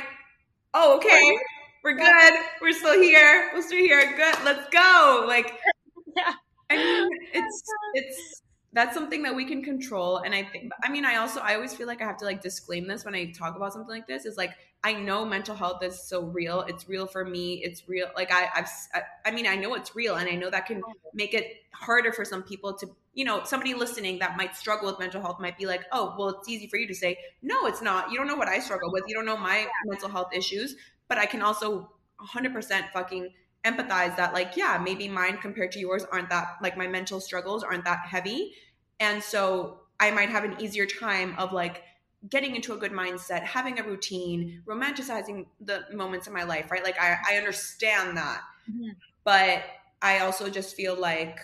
oh, okay, we're good. We're still here. We're still here. Good. Let's go. Like, yeah. I mean, it's it's that's something that we can control and i think i mean i also i always feel like i have to like disclaim this when i talk about something like this is like i know mental health is so real it's real for me it's real like I, i've I, I mean i know it's real and i know that can oh. make it harder for some people to you know somebody listening that might struggle with mental health might be like oh well it's easy for you to say. No it's not. You don't know what i struggle with you don't know my mental health issues but i can also 100% fucking empathize that like yeah maybe mine compared to yours aren't that like my mental struggles aren't that heavy and so I might have an easier time of like getting into a good mindset, having a routine, romanticizing the moments in my life, right? Like I, I understand that. Mm-hmm. But I also just feel like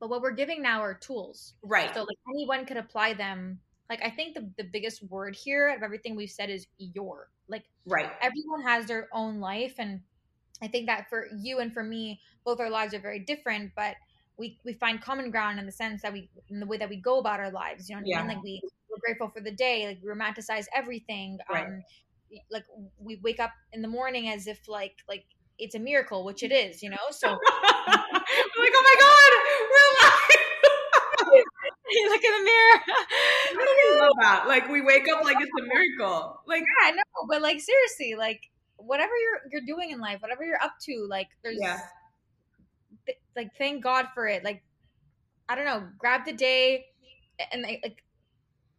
But what we're giving now are tools. Right. So like anyone could apply them. Like I think the, the biggest word here of everything we've said is your. Like right. Everyone has their own life and I think that for you and for me, both our lives are very different, but we we find common ground in the sense that we in the way that we go about our lives. You know what yeah. I mean? Like we we're grateful for the day, like we romanticize everything. Right. Um, like we wake up in the morning as if like like it's a miracle, which it is, you know. So like, oh my god, we're alive. you look in the mirror. I love that. Like we wake up like it's a miracle. Like yeah, I know, but like seriously, like whatever you're you're doing in life, whatever you're up to, like there's Yeah. Like thank God for it. Like I don't know, grab the day and like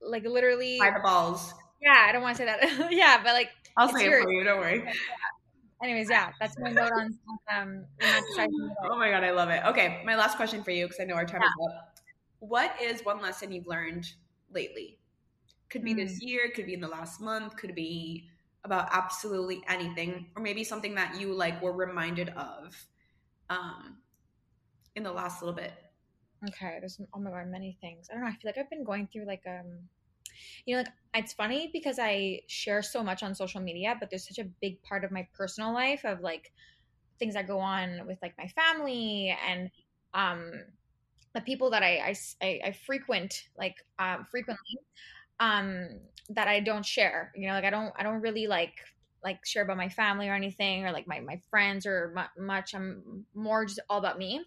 like, literally by the balls. yeah, I don't want to say that. yeah, but like I'll say it for you. Don't worry. anyways, yeah, that's my note on um Oh my god, I love it. Okay, my last question for you because I know our time is up. What is one lesson you've learned lately? Could be this year, could be in the last month, could be about absolutely anything, or maybe something that you like were reminded of um, in the last little bit. Okay, there's oh my god, many things. I don't know. I feel like I've been going through like um, you know, like it's funny because I share so much on social media, but there's such a big part of my personal life of like things that go on with like my family and um the people that I I, I, frequent like um frequently um that I don't share. You know, like I don't I don't really like like share about my family or anything or like my my friends or mu- much. I'm more just all about me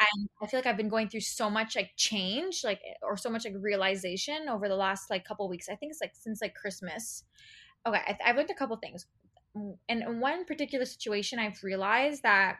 and i feel like i've been going through so much like change like eh, or so much like realization over the last like couple weeks i think it's like since like christmas okay I, i've learned a couple things and in one particular situation i've realized that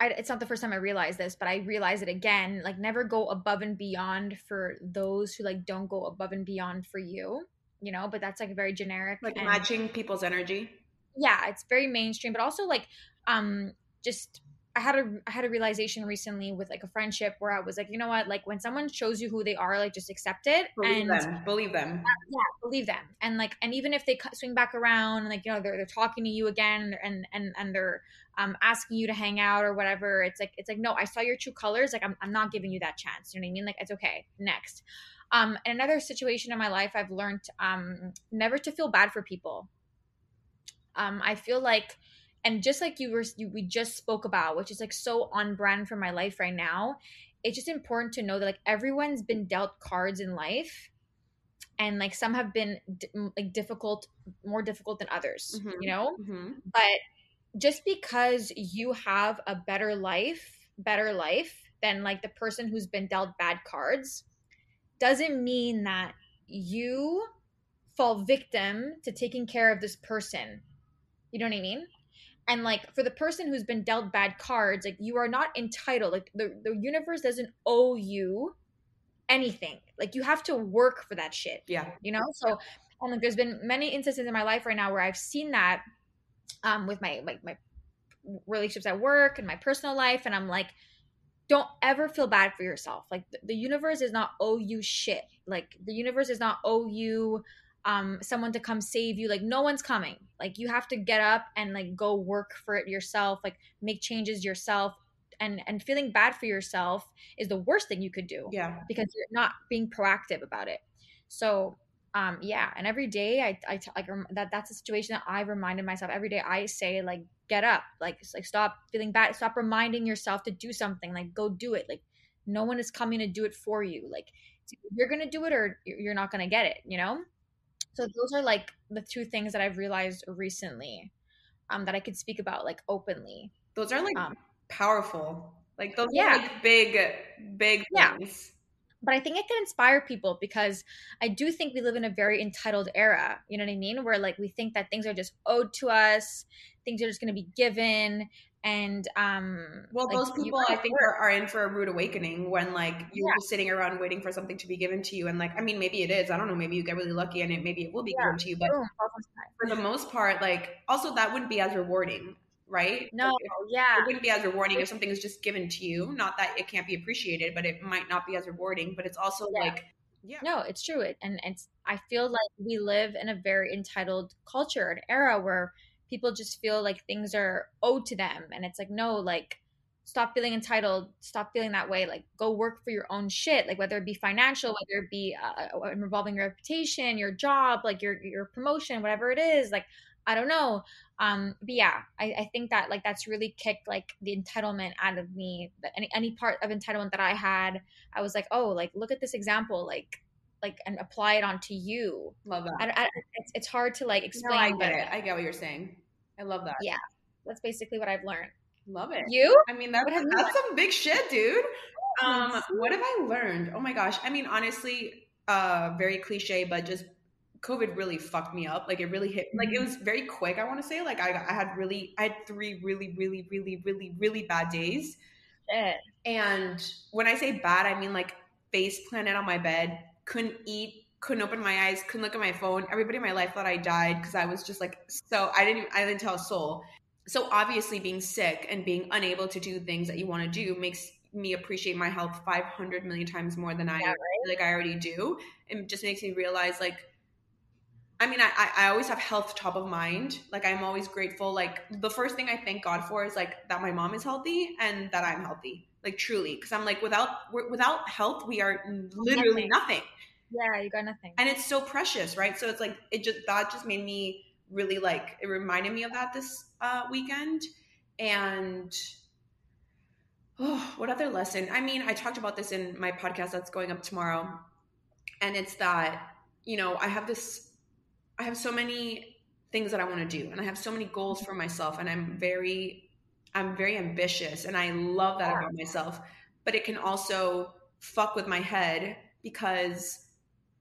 I, it's not the first time i realized this but i realize it again like never go above and beyond for those who like don't go above and beyond for you you know but that's like a very generic Like and- matching people's energy. Yeah it's very mainstream but also like um just i had a i had a realization recently with like a friendship where i was like you know what? Like when someone shows you who they are like just accept it Believe and them. Believe them. yeah believe them. And like and even if they cut- swing back around and like you know they're, they're talking to you again and and and they're um asking you to hang out or whatever it's like it's like no i saw your true colors like i'm, I'm not giving you that chance. You know what i mean? Like it's okay. Next. Um another situation in my life i've learned um never to feel bad for people um i feel like and just like you were you, we just spoke about which is like so on brand for my life right now it's just important to know that like everyone's been dealt cards in life and like some have been d- like difficult more difficult than others Mhm. you know hmm but just because you have a better life better life than like the person who's been dealt bad cards doesn't mean that you fall victim to taking care of this person you know what i mean? And like for the person who's been dealt bad cards like you are not entitled like the, the universe doesn't owe you anything. Like you have to work for that shit Yeah. you know? So and like there's been many instances in my life right now where i've seen that um with my like my relationships at work and my personal life and i'm like don't ever feel bad for yourself. Like the, the universe does not owe you shit. Like the universe does not owe you um someone to come save you like no one's coming like you have to get up and like go work for it yourself like make changes yourself and and feeling bad for yourself is the worst thing you could do Yeah. because you're not being proactive about it. So, um, yeah, and every day I, I t- like rem- that that's a situation that I reminded myself every day. I say like, get up, like, like stop feeling bad, stop reminding yourself to do something, like go do it. Like, no one is coming to do it for you. Like, you're gonna do it or you're you're not gonna get it. You know. So those are like the two things that I've realized recently, um, that I could speak about like openly. Those are like Um, powerful. Like those Yeah. are like big, big Yeah. things. But I think it can inspire people because I do think we live in a very entitled era. You know what I mean? Where like we think that things are just owed to us, things are just going to be given, and um. Well, like, those people I think are, are in for a rude awakening when like you're Yeah. just sitting around waiting for something to be given to you, and like I mean maybe it is. I don't know. Maybe you get really lucky and it maybe it will be Yeah. given to you, but Boom, all the time. for the most part, like also that wouldn't be as rewarding, right? No, Like, yeah, it wouldn't be as rewarding if something is just given to you. Not that it can't be appreciated, but it might not be as rewarding. But it's also Yeah. like, yeah, no, it's true. It and it's. I feel like we live in a very entitled culture, an era where people just feel like things are owed to them, and it's like no, like stop feeling entitled stop feeling that way like go work for your own shit like whether it be financial whether it be uh, involving your reputation your job like your your promotion whatever it is like i don't know um but yeah I, I think that like that's really kicked like the entitlement out of me any any part of entitlement that i had i was like oh like look at this example like like and apply it onto you love that. I, I, it's, it's hard to like No, explain I but get it. I get what you're saying. I love that. Yeah. that's basically what i've learned Love it. you I mean, that's that's some big shit, dude. Um, what have I learned? Oh my gosh. I mean, honestly, uh, very cliche, but just COVID really fucked me up. Like it really hit. Like it mm-hmm. was very quick. I want to say. Like I, I had really, I had three really, really, really, really, really bad days. Shit. And when I say bad, I mean like face planted on my bed, couldn't eat, couldn't open my eyes, couldn't look at my phone. Everybody in my life thought I died because I was just like so. I didn't. I didn't tell a soul. So obviously, being sick and being unable to do things that you want to do makes me appreciate my health 500 million times more than I Yeah, right? like I already do. It just makes me realize like I mean, I, I always have health top of mind. Like I'm always grateful. Like the first thing I thank God for is like that my mom is healthy and that I'm healthy. Like truly, because I'm like without we're, without health, we are literally nothing. Yeah, you got nothing. and it's so precious, right? So it's like it just that just made me really like it reminded me of that this uh, weekend. And oh, what other lesson? I mean, I talked about this in my podcast that's going up tomorrow, and it's that you know I have this, I have so many things that I want to do, and I have so many goals for myself, and I'm very, I'm very ambitious, and I love that about myself. But it can also fuck with my head because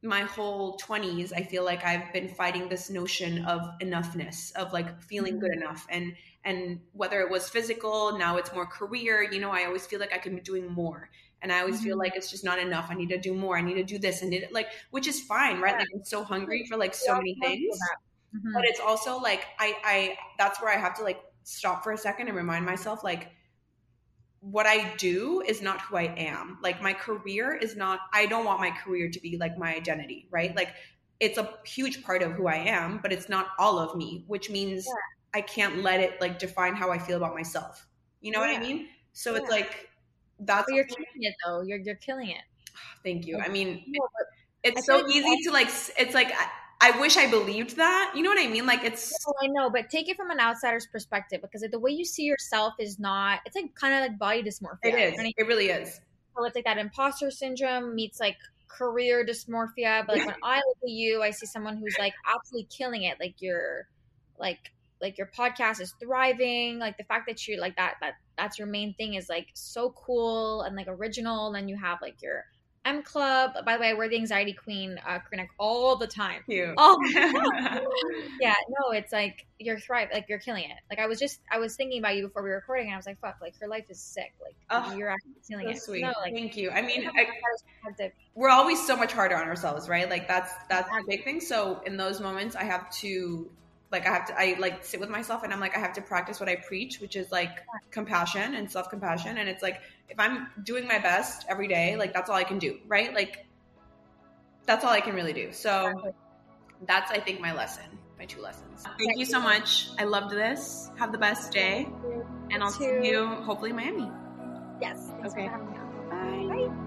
my whole 20s i feel like i've been fighting this notion of enoughness of like feeling good mm-hmm. enough and and whether it was physical now it's more career you know i always feel like i can be doing more and i always feel like it's just not enough i need to do more i need to do this and it like which is fine right like i'm so hungry for like so many things Mhm. but it's also like i i that's where i have to like stop for a second and remind myself like what I do is not who I am. Like my career is not I don't want my career to be like my identity, right? Like it's a huge part of who I am, but it's not all of me, which means Yeah. I can't let it like define how I feel about myself. You know what I mean? So it's like that's But you're killing it though. You're you're killing it. thank you. I mean, it's I so like easy to like it's like I, I wish I believed that. You know what I mean? Like it's No, I know, but take it from an outsider's perspective because like, the way you see yourself is not. It's like kind of like body dysmorphia. it you know I mean? It really is. So it's like that imposter syndrome meets like career dysmorphia. But like when I look at you, I see someone who's like absolutely killing it. Like you're, like like your podcast is thriving. Like the fact that you're like that that that's your main thing is like so cool and like original. And then you have like your M Club. By the way, we're the anxiety queen, uh, Karina, all the time. All the time. yeah, no, it's like you're thrive, like you're killing it. Like I was just, I was thinking about you before we were recording, and I was like, "Fuck, like her life is sick. Like Oh, you're actually killing so it." sweet. No, like Thank you. I mean, I, to- we're always so much harder on ourselves, right? Like that's that's the big thing. So in those moments, I have to like I have to I like sit with myself and I'm like I have to practice what I preach, which is like compassion and self compassion. And it's like if I'm doing my best every day, like that's all I can do, right? Like that's all I can really do. So that's I think my lesson, my two lessons. Thank you so much. I loved this. Have the best day, and I'll see you hopefully in Miami. Yes. Okay. For me on. Bye.